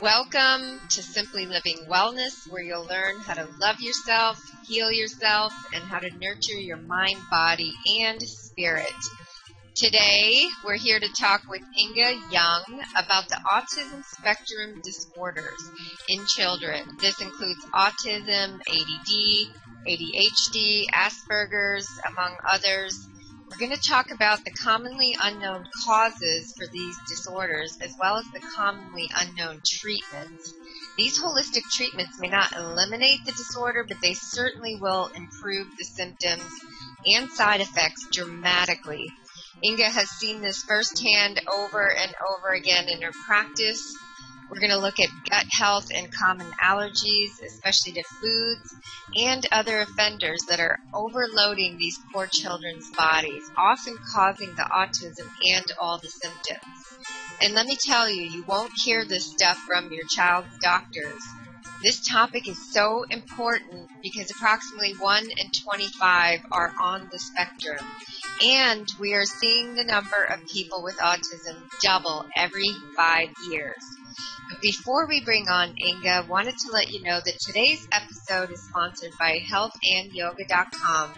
Welcome to Simply Living Wellness, where you'll learn how to love yourself, heal yourself, and how to nurture your mind, body, and spirit. Today, we're here to talk with Inga Young about the autism spectrum disorders in children. This includes autism, ADD, ADHD, Asperger's, among others. We're going to talk about the commonly unknown causes for these disorders as well as the commonly unknown treatments. These holistic treatments may not eliminate the disorder, but they certainly will improve the symptoms and side effects dramatically. Inga has seen this firsthand over and over again in her practice. We're going to look at gut health and common allergies, especially to foods and other offenders that are overloading these poor children's bodies, often causing the autism and all the symptoms. And let me tell you, you won't hear this stuff from your child's doctors. This topic is so important because approximately 1 in 25 are on the spectrum. And we are seeing the number of people with autism double every five years. Before we bring on Inga, I wanted to let you know that today's episode is sponsored by healthandyoga.com,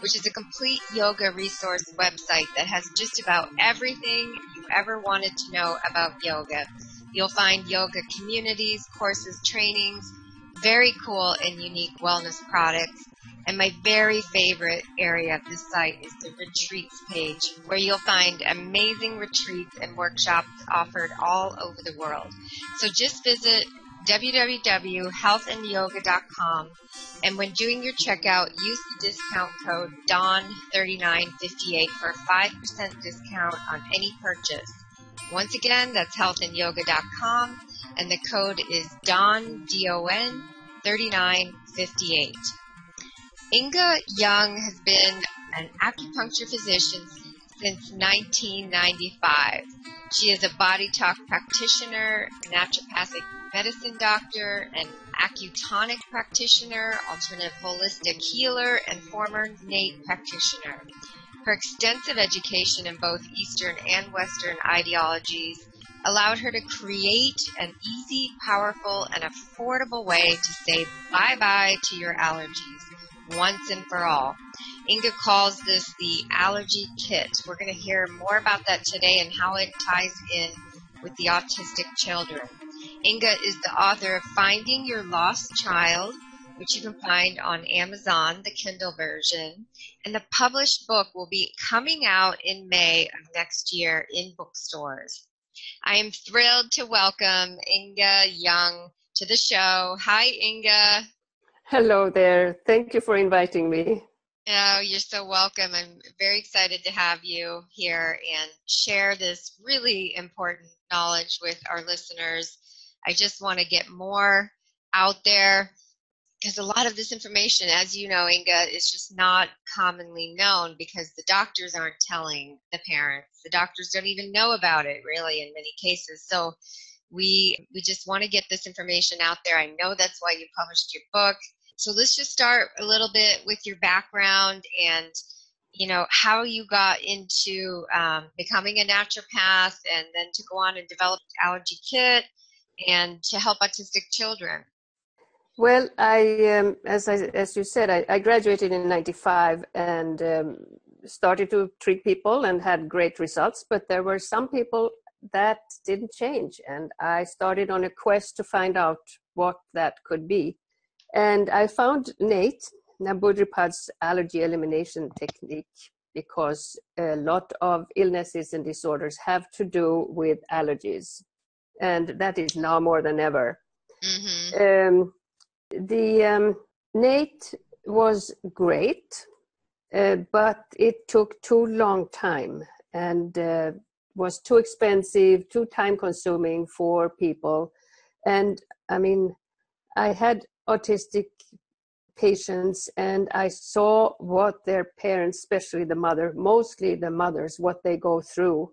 which is a complete yoga resource website that has just about everything you ever wanted to know about yoga. You'll find yoga communities, courses, trainings, very cool and unique wellness products, and my very favorite area of this site is the retreats page, where you'll find amazing retreats and workshops offered all over the world. So just visit www.healthandyoga.com and when doing your checkout, use the discount code DAWN3958 for a 5% discount on any purchase. Once again, that's healthandyoga.com and the code is DON, D-O-N, 3958. Inga Young has been an acupuncture physician since 1995. She is a body talk practitioner, naturopathic medicine doctor, an acutonic practitioner, alternative holistic healer, and former NATE practitioner. Her extensive education in both Eastern and Western ideologies allowed her to create an easy, powerful, and affordable way to say bye bye to your allergies once and for all. Inga calls this the allergy kit. We're going to hear more about that today and how it ties in with the autistic children. Inga is the author of Finding Your Lost Child, which you can find on Amazon, the Kindle version. And the published book will be coming out in May of next year in bookstores. I am thrilled to welcome Inga Young to the show. Hi, Inga. Hello there. Thank you for inviting me. Oh, you're so welcome. I'm very excited to have you here and share this really important knowledge with our listeners. I just want to get more out there because a lot of this information, as you know, Inga, is just not commonly known because the doctors aren't telling the parents. The doctors don't even know about it, really, in many cases. So we we just want to get this information out there. I know that's why you published your book. So let's just start a little bit with your background and you know how you got into um, becoming a naturopath and then to go on and develop allergy kit and to help autistic children well i um, as I, as you said I, I graduated in 95 and um, started to treat people and had great results but there were some people that didn't change and i started on a quest to find out what that could be and I found NATE, Nambudripad's allergy elimination technique, because a lot of illnesses and disorders have to do with allergies. And that is now more than ever. Mm-hmm. Um, the um, NATE was great, uh, but it took too long time and uh, was too expensive, too time consuming for people. And I mean, I had autistic patients and I saw what their parents, especially the mother, mostly the mothers, what they go through,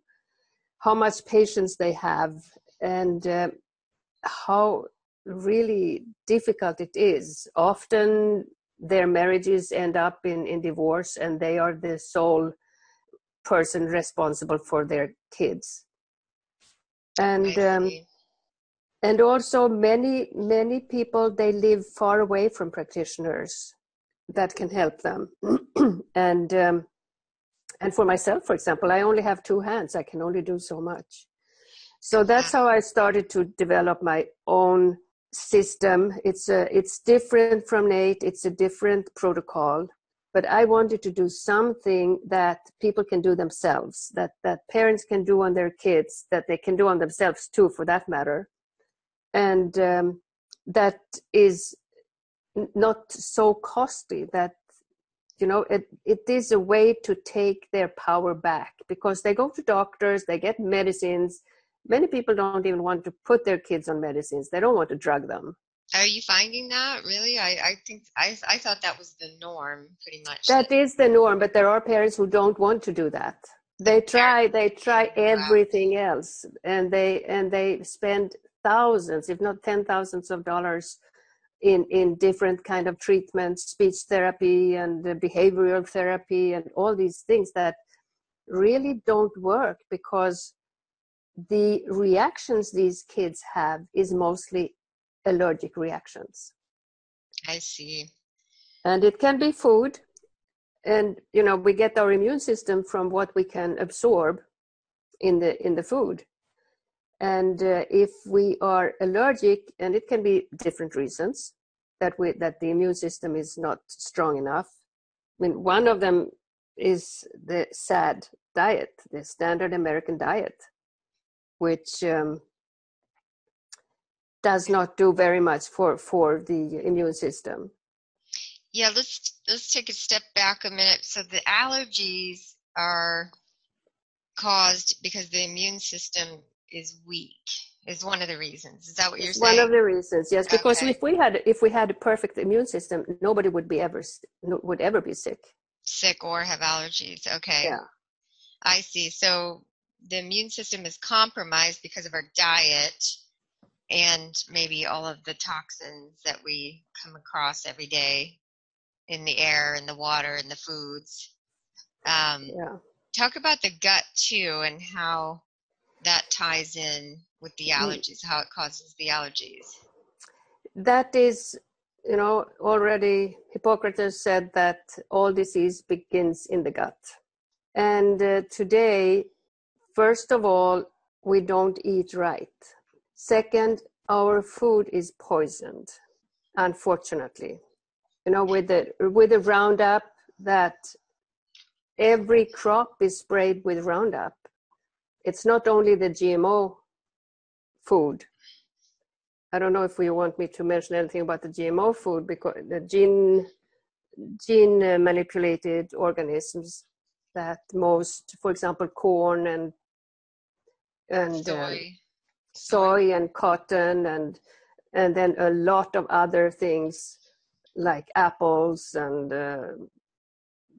how much patience they have, and uh, how really difficult it is. Often their marriages end up in, in divorce and they are the sole person responsible for their kids. And um, and also many many people they live far away from practitioners that can help them and um, and for myself for example i only have two hands i can only do so much so that's how i started to develop my own system. It's a it's different from NATE. It's a different protocol. But i wanted to do something that people can do themselves that that parents can do on their kids that they can do on themselves too for that matter. And um, that is not so costly that you know it, it is a way to take their power back because they go to doctors they get medicines many people don't even want to put their kids on medicines. They don't want to drug them. Are you finding that? Really? I, I think I, I thought that was the norm pretty much. That is the norm but there are parents who don't want to do that. They try they try everything else and they and they spend thousands if not ten thousands of dollars in in different kind of treatments speech therapy and behavioral therapy and all these things that really don't work because the reactions these kids have is mostly allergic reactions. I see. And it can be food and you know we get our immune system from what we can absorb in the in the food. And uh, if we are allergic and it can be different reasons that we that the immune system is not strong enough. I mean one of them is the sad diet the standard american diet which um, does not do very much for for the immune system. Yeah let's let's take a step back a minute. So the allergies are caused because the immune system is weak is one of the reasons. Is that what you're saying one of the reasons yes because Okay. if we had if we had a perfect immune system nobody would be ever would ever be sick. Sick or have allergies okay. Yeah. I see. So the immune system is compromised because of our diet and maybe all of the toxins that we come across every day in the air and the water and the foods. Um, yeah. talk about the gut too and how that ties in with the Mm. allergies how it causes the allergies. That is you know already hippocrates said that all disease begins in the gut. And uh, today first of all we don't eat right. Second our food is poisoned unfortunately. You know with the with the roundup that every crop is sprayed with roundup it's not only the gmo food. I don't know if you want me to mention anything about the GMO food because the gene gene manipulated organisms that most, for example, corn and and uh, soy soy and cotton and and then a lot of other things like apples and uh,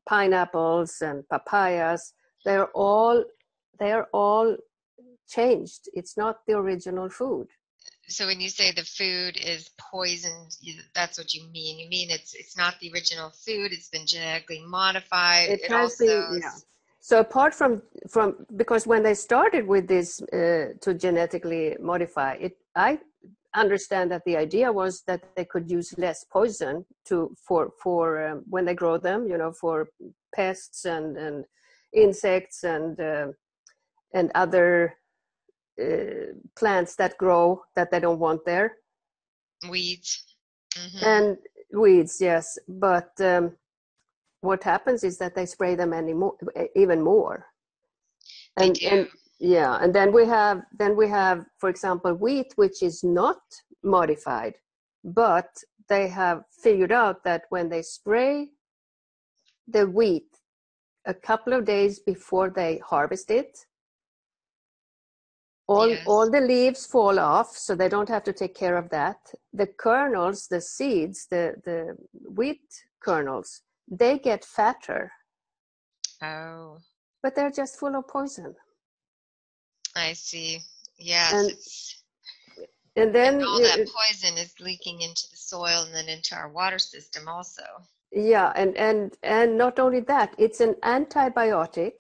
pineapples and papayas. They're all they're all changed. It's not the original food. so when you say the food is poisoned that's what you mean you mean it's it's not the original food it's been genetically modified it, it, has also been yeah so apart from from because when they started with this uh, to genetically modify it i understand that the idea was that they could use less poison to for for um, when they grow them you know for pests and and insects and uh, and other uh, plants that grow that they don't want there. Weeds. Hmm and weeds yes. But um, what happens is that they spray them any more, even more. And and yeah and then we have then we have for example wheat which is not modified but they have figured out that when they spray the wheat a couple of days before they harvest it all Yes. all the leaves fall off so they don't have to take care of that. The kernels the seeds the the wheat kernels they get fatter. Oh. But they're just full of poison. I see. Yes And and then and all you- that poison is leaking into the soil and then into our water system also. Yeah and and and not only that it's an antibiotic.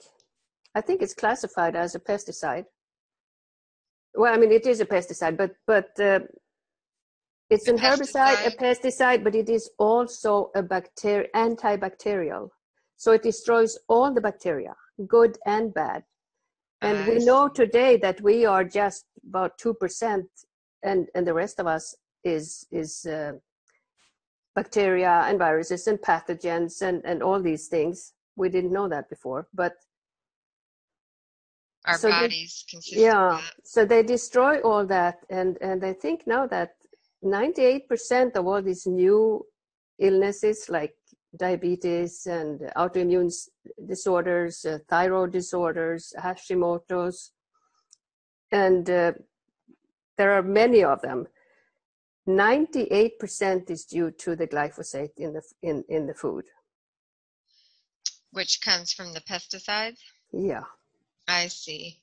I think it's classified as a pesticide. Well, I mean, it is a pesticide, but but uh, it's A an herbicide, a pesticide? pesticide, but it is also a bacteria antibacterial. So it destroys all the bacteria, good and bad. And I we know today that we are just about two percent, and and the rest of us is is uh, bacteria and viruses and pathogens and and all these things. We didn't know that before, but Our so bodies consist yeah so they destroy all that and and i think now that 98% of all these new illnesses like diabetes and autoimmune disorders uh, thyroid disorders hashimoto's and uh, there are many of them 98% is due to the glyphosate in the in, in the food which comes from the pesticides. yeah I see.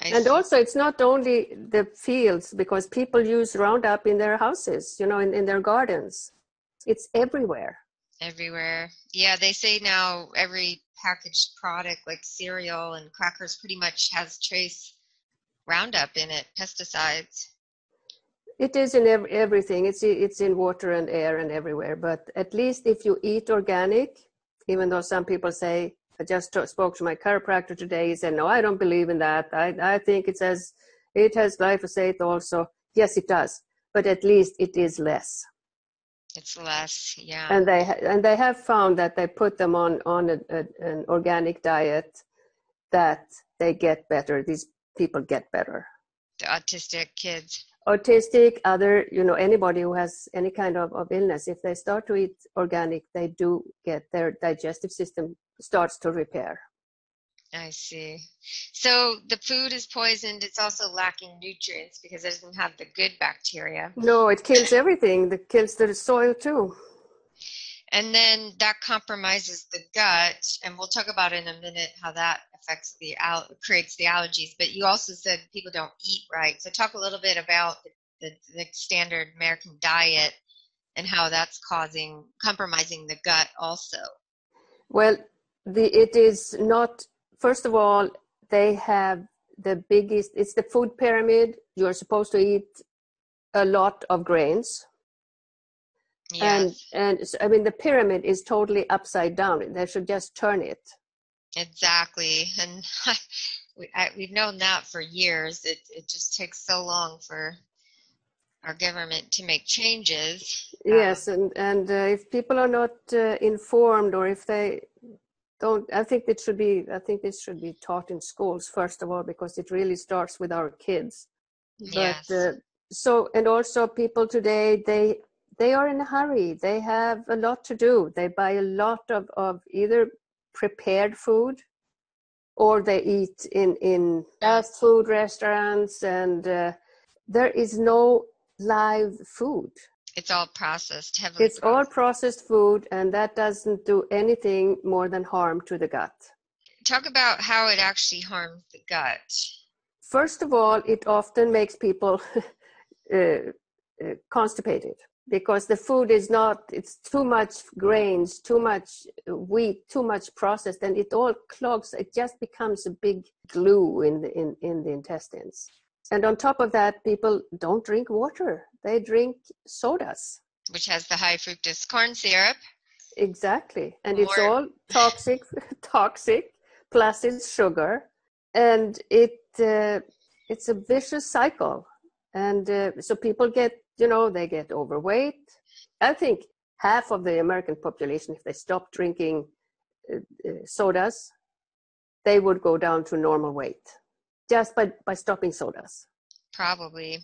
I and see. also it's not only the fields because people use roundup in their houses you know in, in their gardens it's everywhere everywhere. Yeah, they say now every packaged product like cereal and crackers pretty much has trace Roundup in it, pesticides. it is in ev- everything it's it's in water and air and everywhere but at least if you eat organic even though some people say i just t- spoke to my chiropractor today. He said no i don't believe in that. I, I think it says it has glyphosate also. Yes it does but at least it is less. It's less, yeah. and they ha- and they have found that they put them on on a, a, an organic diet that they get better these people get better. The autistic kids. Autistic other you know anybody who has any kind of, of illness if they start to eat organic they do get their digestive system starts to repair I see. So the food is poisoned. It's also lacking nutrients because it doesn't have the good bacteria. no it kills everything it kills the soil too And then that compromises the gut. And we'll talk about in a minute how that affects the creates the allergies. But you also said people don't eat right. So talk a little bit about the, the, standard American diet and how that's causing compromising the gut also. well the it is not first of all they have the biggest it's the food pyramid you're supposed to eat a lot of grains Yes, and so, i mean the pyramid is totally upside down they should just turn it exactly. And we, I, we've known that for years. It, it just takes so long for our government to make changes. yes and and uh, if people are not uh, informed or if they don't i think it should be i think this should be taught in schools first of all because it really starts with our kids but Yes. uh, so and also people today they they are in a hurry. They have a lot to do. They buy a lot of of either prepared food or they eat in in fast food restaurants and uh, there is no live food. It's all processed, heavily it's all processed. food and that doesn't do anything more than harm to the gut. Talk about how it actually harms the gut. first of all it often makes people uh, uh, constipated because the food is not it's too much grains too much wheat too much processed and it all clogs it just becomes a big glue in the in, in the intestines. And on top of that people don't drink water. They drink sodas. Which has the high fructose corn syrup. exactly. And it's all toxic toxic plus it's sugar. And it uh, it's a vicious cycle. And uh, so people get you know they get overweight i think half of the american population if they stop drinking uh, uh, sodas they would go down to normal weight just by by stopping sodas Probably.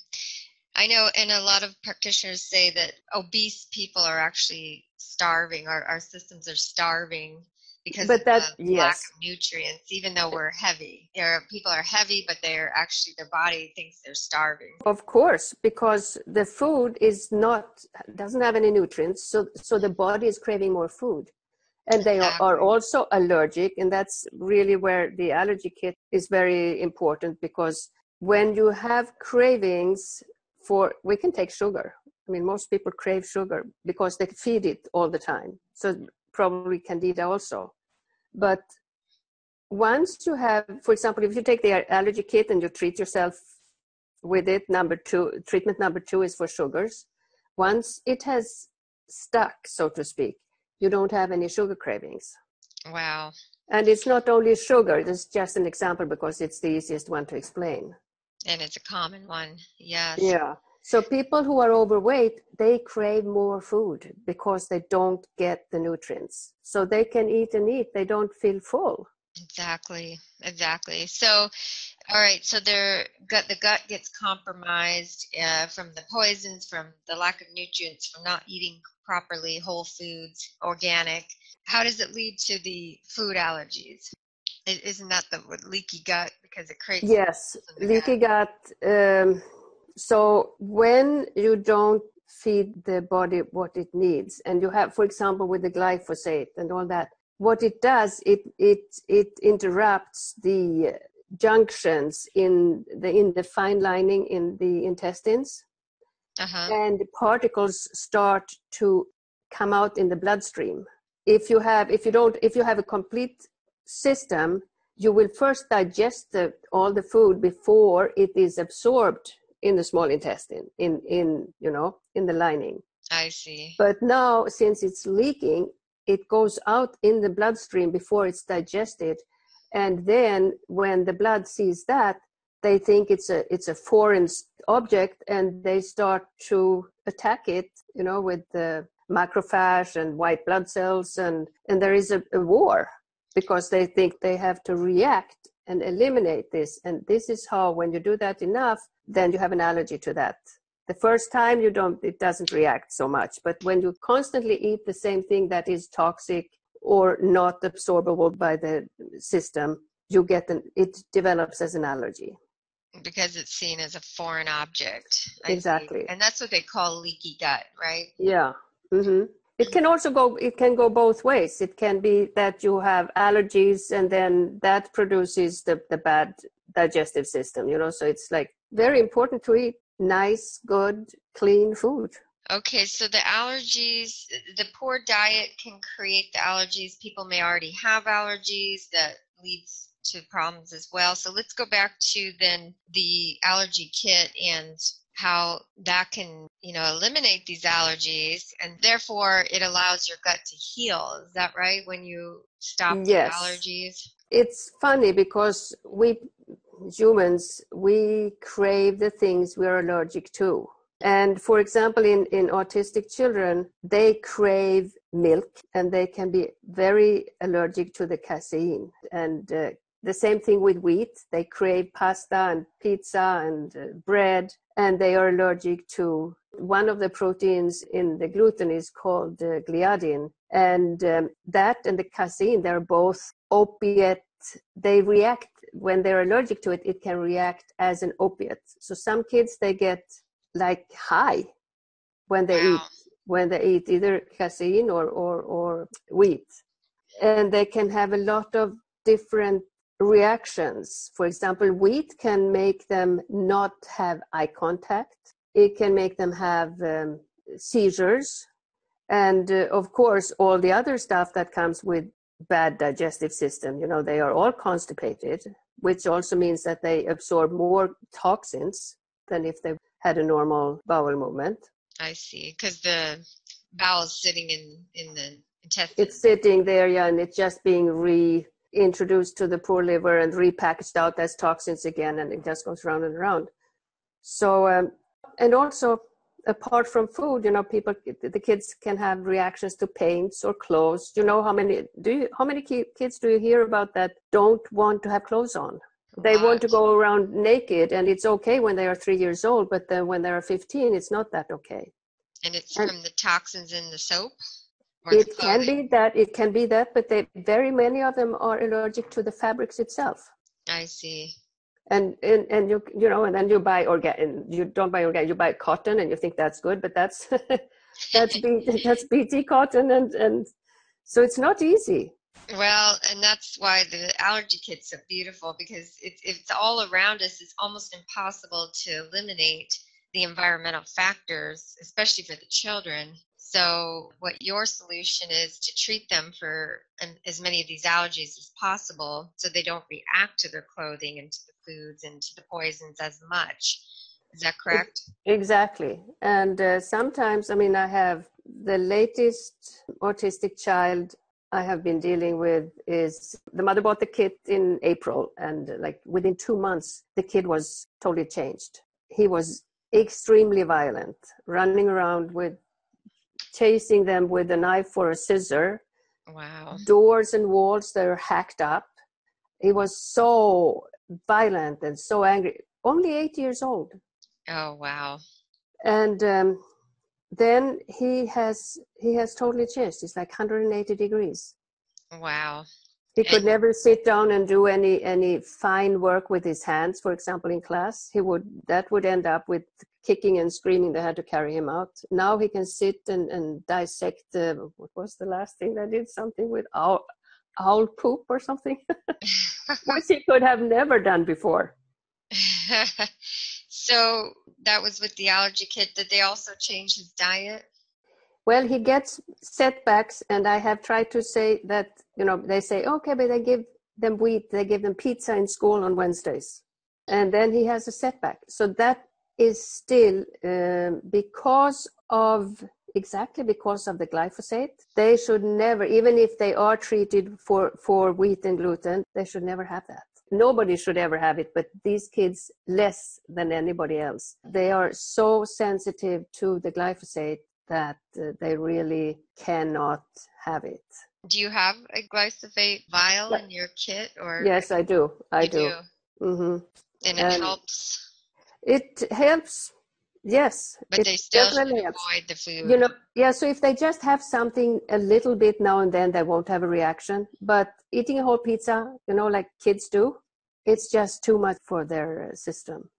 I know, and a lot of practitioners say that obese people are actually starving. Our, our systems are starving because But that- the lack yes. of nutrients, even though we're heavy. There are, people are heavy, but they're actually, their body thinks they're starving. Of course, because the food is not doesn't have any nutrients, so so the body is craving more food, and they are, are also allergic, and that's really where the allergy kit is very important because when you have cravings for, we can take sugar. I mean, most people crave sugar because they feed it all the time, so probably candida also, but once you have, for example, if you take the allergy kit and you treat yourself with it. Number two, treatment number two is for sugars. Once it has stuck, so to speak, you don't have any sugar cravings. Wow. And it's not only sugar, it's just an example because it's the easiest one to explain. And it's a common one, yes. Yeah. So people who are overweight, they crave more food because they don't get the nutrients. So they can eat and eat, they don't feel full. Exactly, exactly. So, all right. So their gut, the gut gets compromised uh, from the poisons, from the lack of nutrients, from not eating properly, whole foods, organic. How does it lead to the food allergies? Isn't that the leaky gut because it creates? Yes, leaky gut. gut um, so when you don't feed the body what it needs, and you have, for example, with the glyphosate and all that, what it does, it it it interrupts the junctions in the in the fine lining in the intestines, uh-huh. and particles start to come out in the bloodstream. If you have if you don't if you have a complete system, you will first digest the, all the food before it is absorbed in the small intestine in in you know in the lining. I see. But now since it's leaking it goes out in the bloodstream before it's digested. And then when the blood sees that they think it's a it's a foreign object and they start to attack it you know with the macrophage and white blood cells. And and there is a, a war because they think they have to react and eliminate this. And this is how when you do that enough then you have an allergy to that. The first time you don't it doesn't react so much. But when you constantly eat the same thing that is toxic or not absorbable by the system you get an it develops as an allergy. Because it's seen as a foreign object I exactly. And that's what they call leaky gut right? Yeah. Mm-hmm. It can also go it can go both ways it can be that you have allergies and then that produces the, the bad digestive system you know so it's like very important to eat nice, good, clean food. Okay, so the allergies, the poor diet can create the allergies. People may already have allergies that leads to problems as well. So let's go back to then the allergy kit and how that can, you know, eliminate these allergies and therefore it allows your gut to heal. Is that right? When you stop yes. allergies? It's funny because we humans, we crave the things we're allergic to. And for example, in, in autistic children, they crave milk and they can be very allergic to the casein. And uh, the same thing with wheat. They crave pasta and pizza and uh, bread, and they are allergic to one of the proteins in the gluten is called uh, gliadin. And um, that and the casein, they're both opiate. They react when they're allergic to it, it can react as an opiate. So some kids they get like high when they wow. eat when they eat either casein or, or, or wheat. And they can have a lot of different reactions. For example, wheat can make them not have eye contact. It can make them have um, seizures. And uh, of course, all the other stuff that comes with bad digestive system. You know, they are all constipated, which also means that they absorb more toxins than if they had a normal bowel movement. I see, because the bowel is sitting in in the intestine. It's sitting there, yeah, and it's just being reintroduced to the poor liver and repackaged out as toxins again, and it just goes round and round. So, um, and also apart from food you know people the kids can have reactions to paints or clothes. You know how many do you how many kids do you hear about that don't want to have clothes on? They want to go around naked and it's okay when they are three years old but then when they're 15 it's not that okay. And it's and from the toxins in the soap it can be that it can be that but they very many of them are allergic to the fabrics itself. I see. And and, and you you know and then you buy organ you don't buy organic you buy cotton and you think that's good but that's that's B, that's bt cotton and and so it's not easy. Well and that's why the allergy kit's so beautiful because it's it's all around us. It's almost impossible to eliminate the environmental factors especially for the children so, what your solution is to treat them for as many of these allergies as possible so they don't react to their clothing and to the foods and to the poisons as much. Is that correct? Exactly. And uh, sometimes, I mean, I have the latest autistic child I have been dealing with is the mother bought the kit in April, and like within two months, the kid was totally changed. He was extremely violent, running around with chasing them with a knife or a scissor. Wow. Doors and walls that are hacked up. He was so violent and so angry. Only eight years old. Oh wow. And um, then he has he has totally changed. It's like 180 degrees. Wow. He could never sit down and do any any fine work with his hands, for example, in class. He would that would end up with kicking and screaming. They had to carry him out. Now he can sit and, and dissect. Uh, what was the last thing they did? Something with owl, owl poop or something, which he could have never done before. so that was with the allergy kit. Did they also change his diet? Well, he gets setbacks, and I have tried to say that you know they say okay, but they give them wheat, they give them pizza in school on Wednesdays, and then he has a setback. So that is still um, because of exactly because of the glyphosate. They should never, even if they are treated for for wheat and gluten, they should never have that nobody should ever have it but these kids less than anybody else they are so sensitive to the glyphosate that uh, they really cannot have it do you have a glyphosate vial in your kit or yes i do i do, do. Mm-hmm. and it and helps it helps Yes, but they still avoid the food. You know, yeah. So if they just have something a little bit now and then, they won't have a reaction. But eating a whole pizza, you know, like kids do, it's just too much for their uh, system.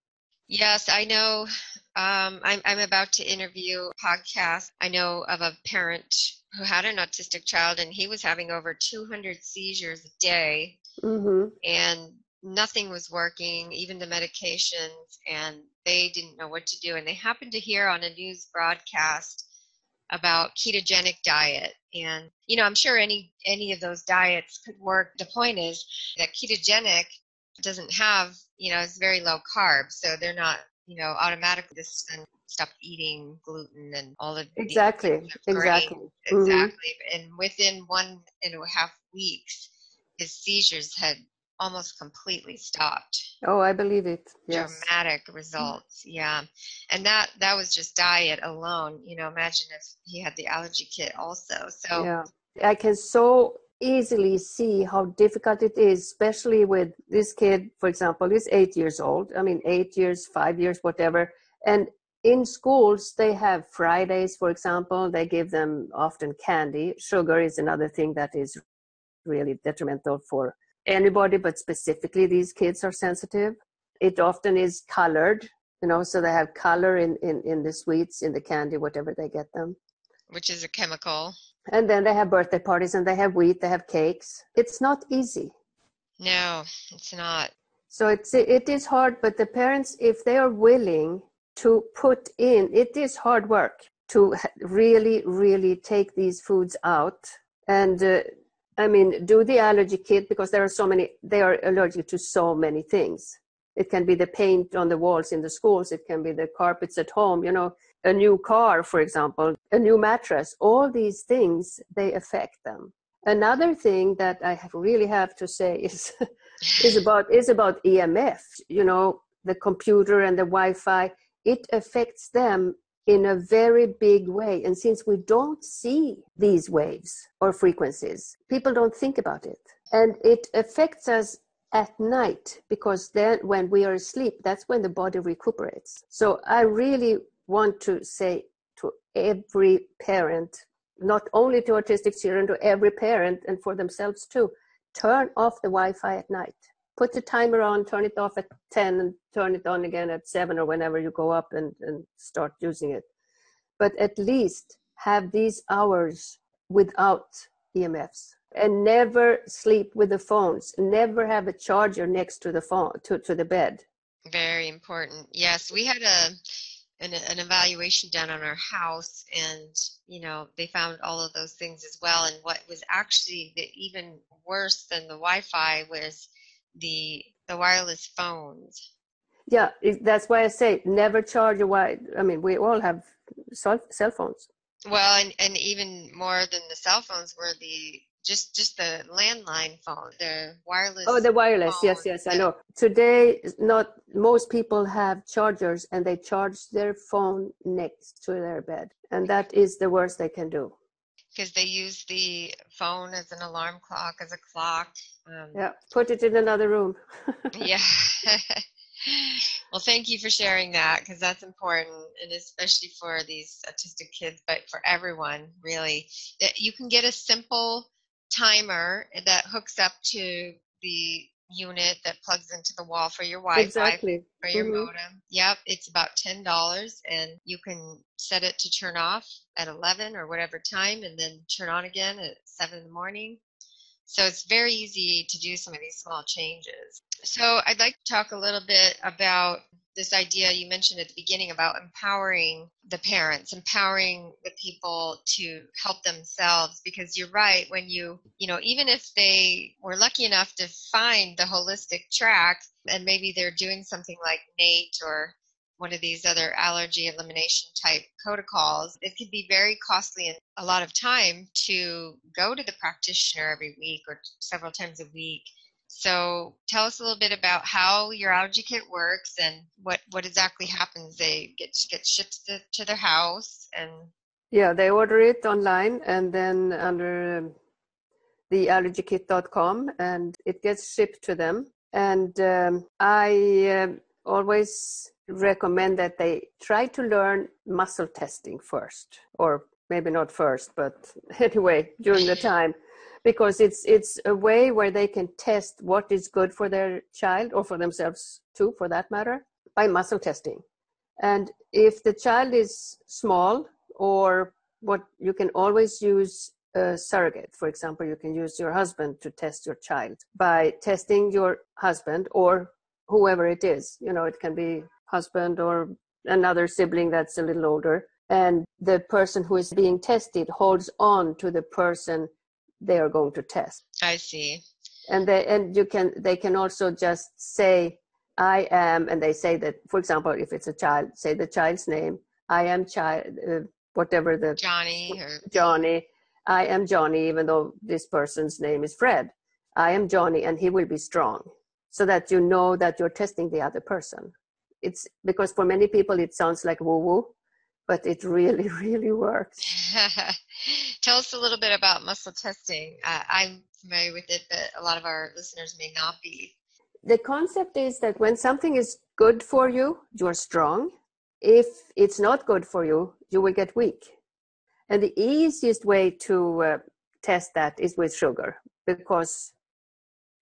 Yes, I know. Um, I'm, I'm about to interview a podcast. I know of a parent who had an autistic child, and he was having over 200 seizures a day, mm-hmm. and nothing was working, even the medications, and they didn't know what to do. And they happened to hear on a news broadcast about ketogenic diet and you know i'm sure any any of those diets could work the point is that ketogenic doesn't have, you know, it's very low carb, so they're not, you know, automatically just stop eating gluten and all of exactly, exactly, mm-hmm. exactly. And within one and a half weeks, his seizures had almost completely stopped. Oh, I believe it. Yes. Dramatic results. Yeah. And that that was just diet alone. You know, imagine if he had the allergy kit also. So Yeah. I can so easily see how difficult it is, especially with this kid, for example, is eight years old. I mean, eight years, five years, whatever. And in schools, they have Fridays, for example, they give them often candy. Sugar is another thing that is really detrimental for anybody, but specifically these kids are sensitive. It often is colored, you know, so they have color in, in, in the sweets, in the candy, whatever they get them. Which is a chemical and then they have birthday parties and they have wheat they have cakes. It's not easy. No it's not. So it's it is hard but the parents if they are willing to put in it is hard work to really really take these foods out. And uh, i mean do the allergy kit because there are so many they are allergic to so many things. It can be the paint on the walls in the schools it can be the carpets at home you know a new car, for example, a new mattress, all these things, they affect them. Another thing that I have really have to say is, is about is about EMF. You know, the computer and the Wi-Fi. It affects them in a very big way. And since we don't see these waves or frequencies, people don't think about it. And it affects us at night because then when we are asleep, that's when the body recuperates. So I really want to say to every parent, not only to autistic children, to every parent and for themselves too, turn off the Wi-Fi at night. Put the timer on, turn it off at 10 and turn it on again at 7 or whenever you go up and, and start using it. But at least have these hours without EMFs and never sleep with the phones. Never have a charger next to the phone to, to the bed. Very important. Yes, we had a an, an evaluation done on our house and you know they found all of those things as well and what was actually the, even worse than the wi-fi was the the wireless phones Yeah, that's why I say never charge a wide. I mean, we all have cell, cell phones. Well, and, and even more than the cell phones were the just just the landline phone, the wireless. Oh, the wireless. Phone. Yes, yes, I know. Today, not most people have chargers, and they charge their phone next to their bed, and that is the worst they can do. Because they use the phone as an alarm clock, as a clock. Um, yeah, put it in another room. yeah. well, thank you for sharing that because that's important, and especially for these autistic kids, but for everyone, really. That you can get a simple timer that hooks up to the unit that plugs into the wall for your Wi-Fi exactly. for your mm-hmm. modem. Yep, it's about ten dollars, and you can set it to turn off at eleven or whatever time, and then turn on again at seven in the morning. So it's very easy to do some of these small changes. So I'd like to talk a little bit about this idea you mentioned at the beginning about empowering the parents, empowering the people to help themselves because you're right when you, you know, even if they were lucky enough to find the holistic track and maybe they're doing something like NATE or one of these other allergy elimination type protocols, it could be very costly and a lot of time to go to the practitioner every week or several times a week. So tell us a little bit about how your allergy kit works and what, what exactly happens. They get get shipped to, to their house and yeah, they order it online and then under the allergykit.com and it gets shipped to them. And um, I uh, always recommend that they try to learn muscle testing first, or maybe not first, but anyway, during the time, because it's it's a way where they can test what is good for their child or for themselves too, for that matter, by muscle testing. And if the child is small, or what you can always use a surrogate. For example, you can use your husband to test your child by testing your husband or whoever it is. You know, it can be husband or another sibling that's a little older and the person who is being tested holds on to the person they are going to test. I see. And they and you can they can also just say i am and they say that for example if it's a child say the child's name i am child uh, whatever the johnny or johnny i am johnny even though this person's name is fred. I am johnny and he will be strong so that you know that you're testing the other person. It's because for many people it sounds like woo woo, but it really, really works. Tell us a little bit about muscle testing. Uh, I'm familiar with it, but a lot of our listeners may not be. The concept is that when something is good for you, you're strong. If it's not good for you, you will get weak. And the easiest way to uh, test that is with sugar because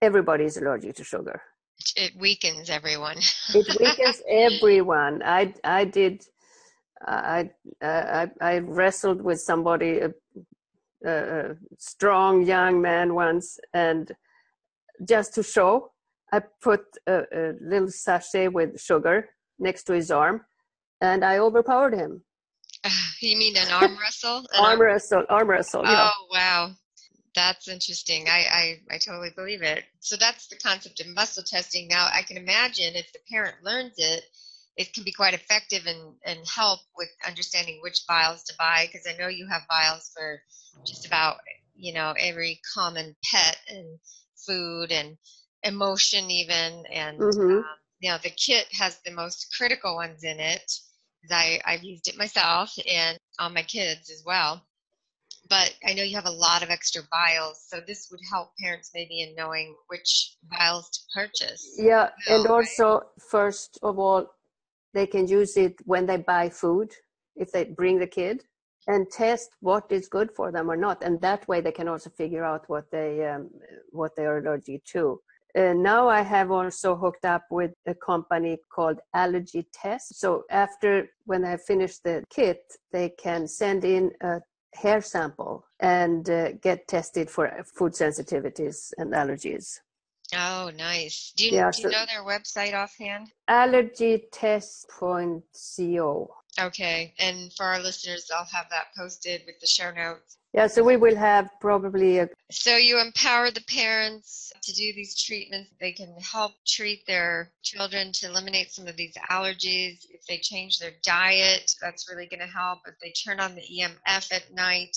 everybody is allergic to sugar it weakens everyone. it weakens everyone. I I did. I I I wrestled with somebody, a, a strong young man once, and just to show, I put a, a little sachet with sugar next to his arm, and I overpowered him. Uh, you mean an arm wrestle? An arm, arm wrestle, arm wrestle. Oh yeah. wow! That's interesting. I, I, I totally believe it. So that's the concept of muscle testing. Now, I can imagine if the parent learns it, it can be quite effective and, and help with understanding which vials to buy because I know you have vials for just about you know every common pet and food and emotion even and mm-hmm. um, you know the kit has the most critical ones in it I, I've used it myself and on my kids as well but I know you have a lot of extra vials, so this would help parents maybe in knowing which vials to purchase. Yeah, and also right? first of all, they can use it when they buy food if they bring the kid and test what is good for them or not, and that way they can also figure out what they um, what they are allergic to. Uh, now I have also hooked up with a company called Allergy Test. So after when I finish the kit, they can send in a hair sample and uh, get tested for food sensitivities and allergies. Oh, nice. Do you, yeah, do you so know their website offhand? Allergytest.co. Okay. And for our listeners, I'll have that posted with the show notes. Yeah, so we will have probably a So you empower the parents to do these treatments. They can help treat their children to eliminate some of these allergies. If they change their diet, that's really going to help. If they turn on the EMF at night,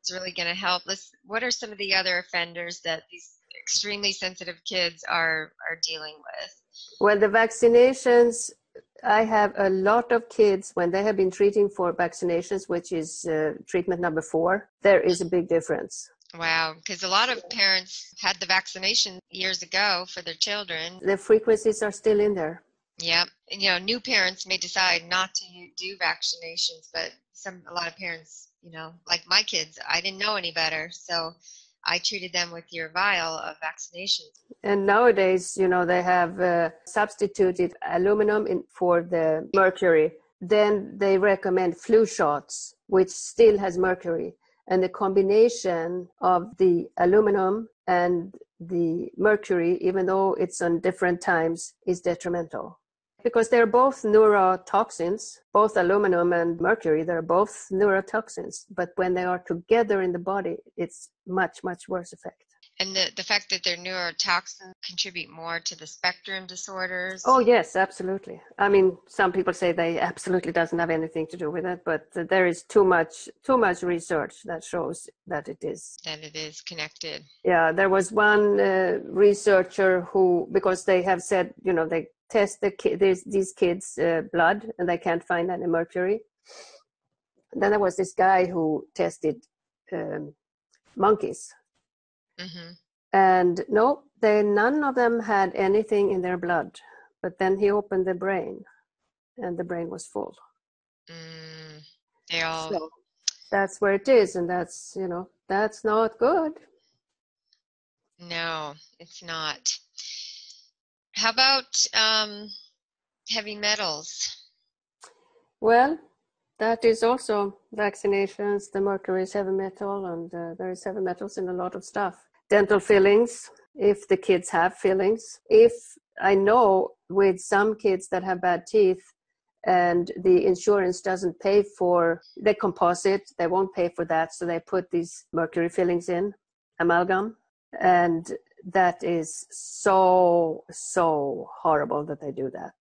it's really going to help. Let's, what are some of the other offenders that these extremely sensitive kids are are dealing with? Well, the vaccinations, I have a lot of kids when they have been treating for vaccinations, which is uh, treatment number four, there is a big difference. Wow, because a lot of parents had the vaccination years ago for their children. The frequencies are still in there. Yep. And, you know, new parents may decide not to do vaccinations, but some a lot of parents, you know, like my kids, I didn't know any better, so I treated them with your vial of vaccinations. And nowadays, you know, they have uh, substituted aluminum in, for the mercury. Then they recommend flu shots, which still has mercury. And the combination of the aluminum and the mercury, even though it's on different times, is detrimental because they're both neurotoxins, both aluminum and mercury, they're both neurotoxins. But when they are together in the body, it's much, much worse effect. And the, the fact that they're neurotoxins contribute more to the spectrum disorders? Oh, yes, absolutely. I mean, some people say they absolutely doesn't have anything to do with it, but there is too much, too much research that shows that it is. That it is connected. Yeah, there was one uh, researcher who, because they have said, you know, they test the ki- these, these kids' uh, blood and they can't find any mercury. Then there was this guy who tested um, monkeys, hmm and no, they none of them had anything in their blood. But then he opened the brain, and the brain was full. Mm, they all. So that's where it is, and that's you know that's not good. No, it's not. How about um, heavy metals? Well, that is also vaccinations. The mercury is heavy metal, and uh, there is heavy metals in a lot of stuff. Dental fillings, if the kids have fillings. If I know with some kids that have bad teeth and the insurance doesn't pay for the composite, they won't pay for that, so they put these mercury fillings in, amalgam. And that is so, so horrible that they do that.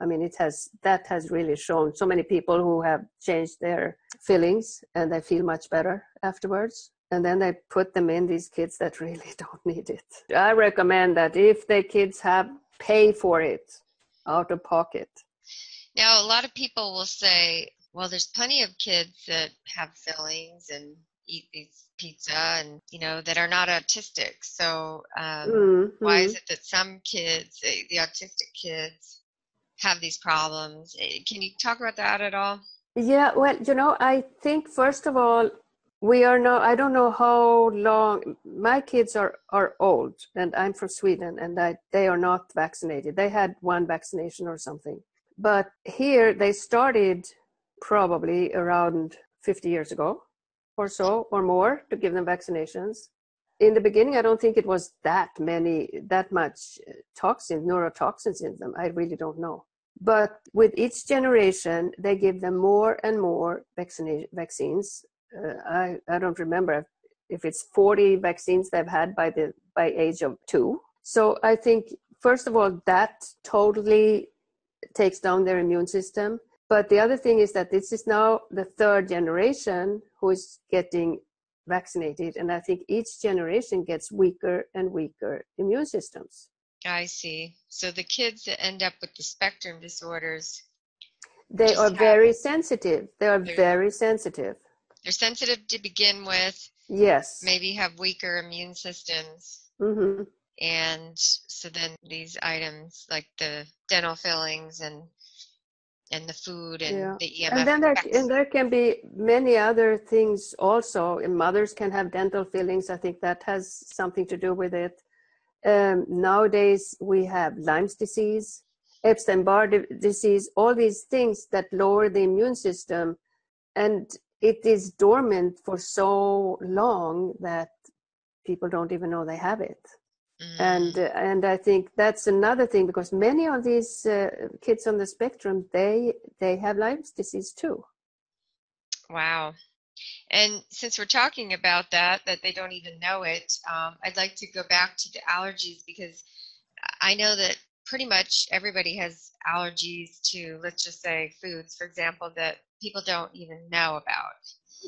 I mean, it has that has really shown so many people who have changed their fillings and they feel much better afterwards. And then they put them in these kids that really don't need it. I recommend that if the kids have pay for it out of pocket. Now, a lot of people will say, well, there's plenty of kids that have fillings and eat these pizza and, you know, that are not autistic. So, um, Mhm. why is it that some kids, the autistic kids, have these problems? Eh, Can you talk about that at all? Yeah, well, you know, I think first of all, we are now, I don't know how long, my kids are, are old and I'm from Sweden and I, they are not vaccinated. They had one vaccination or something. But here they started probably around 50 years ago or so or more to give them vaccinations. In the beginning, I don't think it was that many, that much uh, toxin, neurotoxins in them. I really don't know. But with each generation, they give them more and more vaccina- vaccines. Uh, I, I don't remember if it's 40 vaccines they've had by the by age of two. So I think first of all that totally takes down their immune system. But the other thing is that this is now the third generation who is getting vaccinated, and I think each generation gets weaker and weaker immune systems. I see. So the kids that end up with the spectrum disorders, They are very sensitive. They are They're- very sensitive. They're sensitive to begin with, Yes. maybe have weaker immune systems. Mm-hmm. And so then these items like the dental fillings and and the food and Yeah. the EMF and then there and there can be many other things also and mothers can have dental fillings i think that has something to do with it um, nowadays we have lyme's disease epstein-barr di- disease all these things that lower the immune system and it is dormant for so long that people don't even know they have it Mm. And uh, and I think that's another thing because many of these uh, kids on the spectrum they they have Lyme's disease too. Wow. And since we're talking about that, that they don't even know it, um, I'd like to go back to the allergies because I know that pretty much everybody has allergies to, let's just say, foods, for example, that people don't even know about.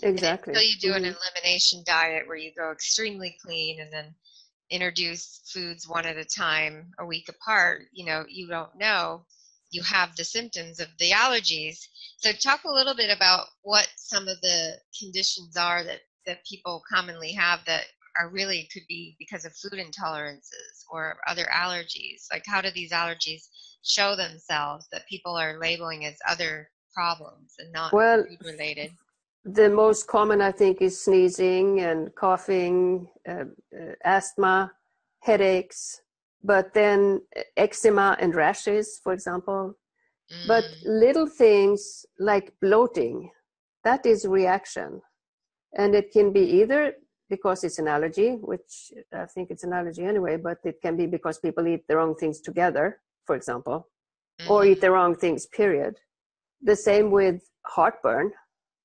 Exactly. So you do mm-hmm. an elimination diet where you go extremely clean and then introduce foods one at a time, a week apart, you know, you don't know you have the symptoms of the allergies. So talk a little bit about what some of the conditions are that, that people commonly have that are really could be because of food intolerances or other allergies. Like how do these allergies show themselves that people are labeling as other problems and not well, food related? The most common, I think, is sneezing and coughing, uh, uh, asthma, headaches, but then eczema and rashes, for example. Mm. But little things like bloating, that is reaction. And it can be either because it's an allergy, which I think it's an allergy anyway, but it can be because people eat the wrong things together, for example, mm. or eat the wrong things, period. The same with heartburn,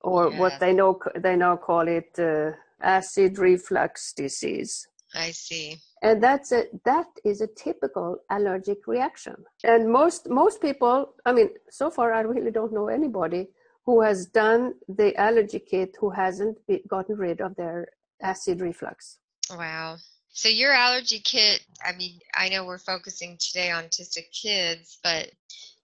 or yes. what they know they now call it uh, acid reflux disease. I see and that's a that is a typical allergic reaction and most most people i mean so far i really don't know anybody who has done the allergy kit who hasn't be, gotten rid of their acid reflux wow so your allergy kit i mean i know we're focusing today on autistic kids but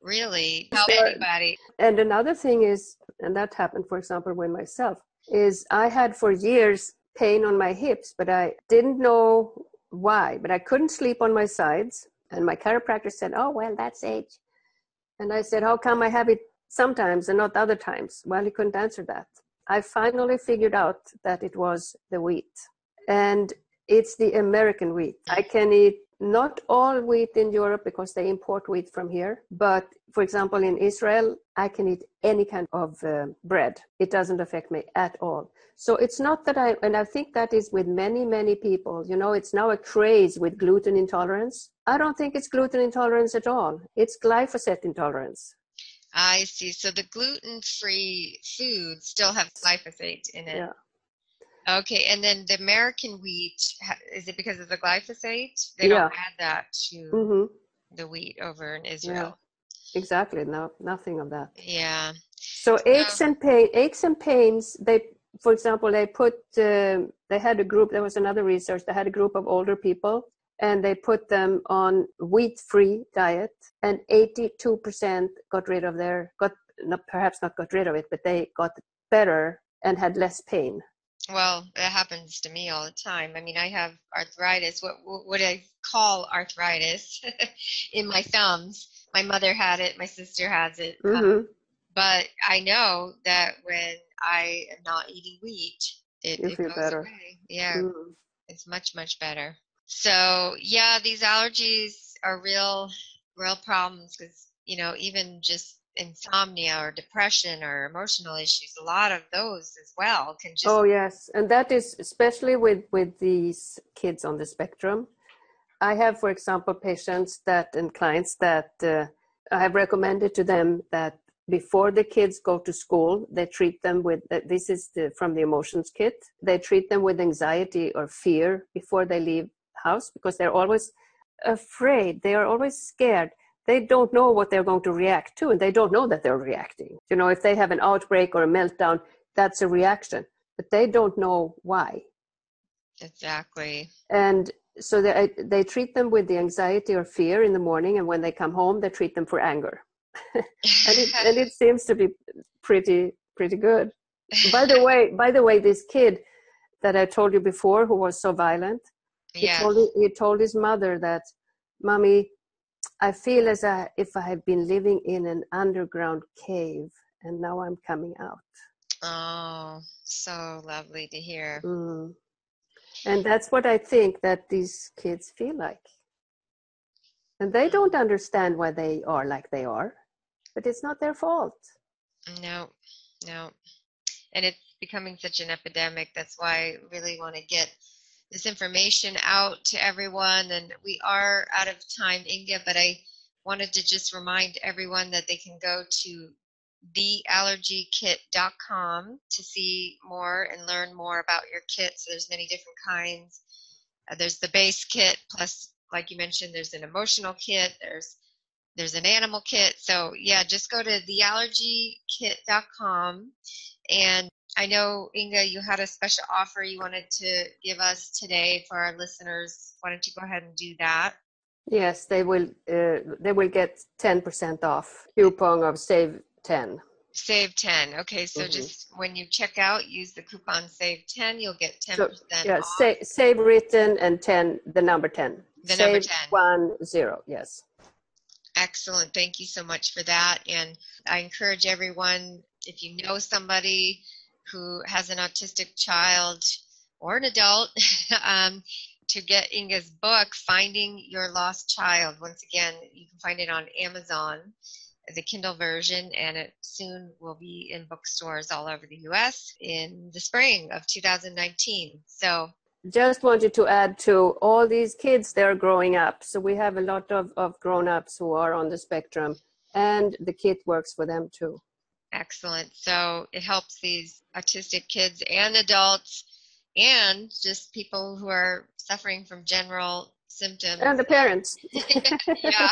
really help anybody and another thing is and that happened for example with myself is i had for years pain on my hips but i didn't know why, but I couldn't sleep on my sides. And my chiropractor said, Oh, well, that's age. And I said, How come I have it sometimes and not other times? Well, he couldn't answer that. I finally figured out that it was the wheat. And it's the American wheat. I can eat not all wheat in Europe because they import wheat from here, but for example, in Israel, I can eat any kind of uh, bread. It doesn't affect me at all. So it's not that I, and I think that is with many, many people. You know, it's now a craze with gluten intolerance. I don't think it's gluten intolerance at all. It's glyphosate intolerance. I see. So the gluten free foods still have glyphosate in it. Yeah. Okay, and then the American wheat, is it because of the glyphosate? They yeah. don't add that to mm-hmm. the wheat over in Israel. Yeah. Exactly. No, nothing of that. Yeah. So aches and pain, aches and pains. They, for example, they put. Uh, they had a group. There was another research. They had a group of older people, and they put them on wheat-free diet, and 82% got rid of their got not perhaps not got rid of it, but they got better and had less pain. Well, it happens to me all the time. I mean, I have arthritis, what what I call arthritis in my thumbs. My mother had it, my sister has it. Um, mm-hmm. Um, but I know that when I am not eating wheat, it, it goes better. away. Yeah, mm-hmm. it's much much better. So yeah, these allergies are real real problems because you know even just insomnia or depression or emotional issues a lot of those as well can just oh yes. And that is especially with with these kids on the spectrum. I have for example patients that and clients that uh, i have recommended to them that before the kids go to school they treat them with uh, this is the, from the emotions kit they treat them with anxiety or fear before they leave house because they're always afraid. They are always scared they don't know what they're going to react to and they don't know that they're reacting. You know if they have an outbreak or a meltdown that's a reaction but they don't know why. Exactly. And so they, they treat them with the anxiety or fear in the morning and when they come home they treat them for anger. And, it, and it seems to be pretty pretty good. By the way by the way this kid that i told you before who was so violent he, told, he told his mother that mommy I feel as if I have been living in an underground cave and now I'm coming out. Oh, so lovely to hear. Mm. And that's what I think that these kids feel like. And they don't understand why they are like they are, but it's not their fault. No, no. And it's becoming such an epidemic. That's why I really want to get this information out to everyone. And we are out of time, Inga, but I wanted to just remind everyone that they can go to theallergykit.com to see more and learn more about your kits. There's many different kinds. Uh, there's the base kit, plus, like you mentioned, there's an emotional kit. There's there's an animal kit. So yeah, just go to theallergykit.com. And I know Inga, you had a special offer you wanted to give us today for our listeners. Why don't you go ahead and do that? Yes, they will. Uh, they will get ten percent off coupon of save 10. Save 10. Okay, so mm-hmm. just when you check out, use the coupon save 10, you'll get 10% so, yeah, off. Save, save written and 10, the number 10. The save number 10. 1, 0, yes. Excellent. Thank you so much for that. And I encourage everyone, if you know somebody who has an autistic child or an adult, um, to get Inga's book, Finding Your Lost Child. Once again, you can find it on Amazon the Kindle version, and it soon will be in bookstores all over the US in the spring of 2019. So, just wanted to add to all these kids they're growing up. So, we have a lot of, of grown ups who are on the spectrum, and the kit works for them too. Excellent. So, it helps these autistic kids and adults and just people who are suffering from general symptoms. And the parents. yeah.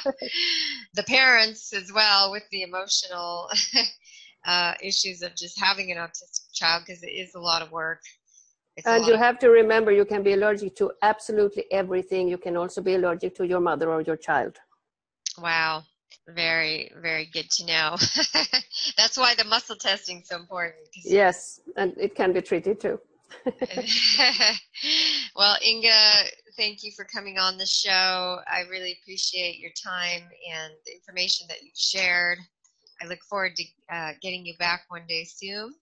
The parents as well with the emotional uh, issues of just having an autistic child because it is a lot of work. It's and you have to remember you can be allergic to absolutely everything. You can also be allergic to your mother or your child. Wow. Very, very good to know. That's why the muscle testing is so important. Yes, and it can be treated too. well, Inga, thank you for coming on the show. I really appreciate your time and the information that you've shared. I look forward to uh, getting you back one day soon.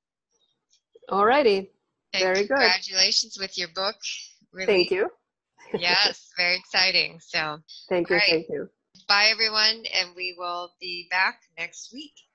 Alrighty. And very good. Congratulations with your book. Really, thank you. yes, very exciting. So, thank you. Right. Thank you. Bye, everyone, and we will be back next week.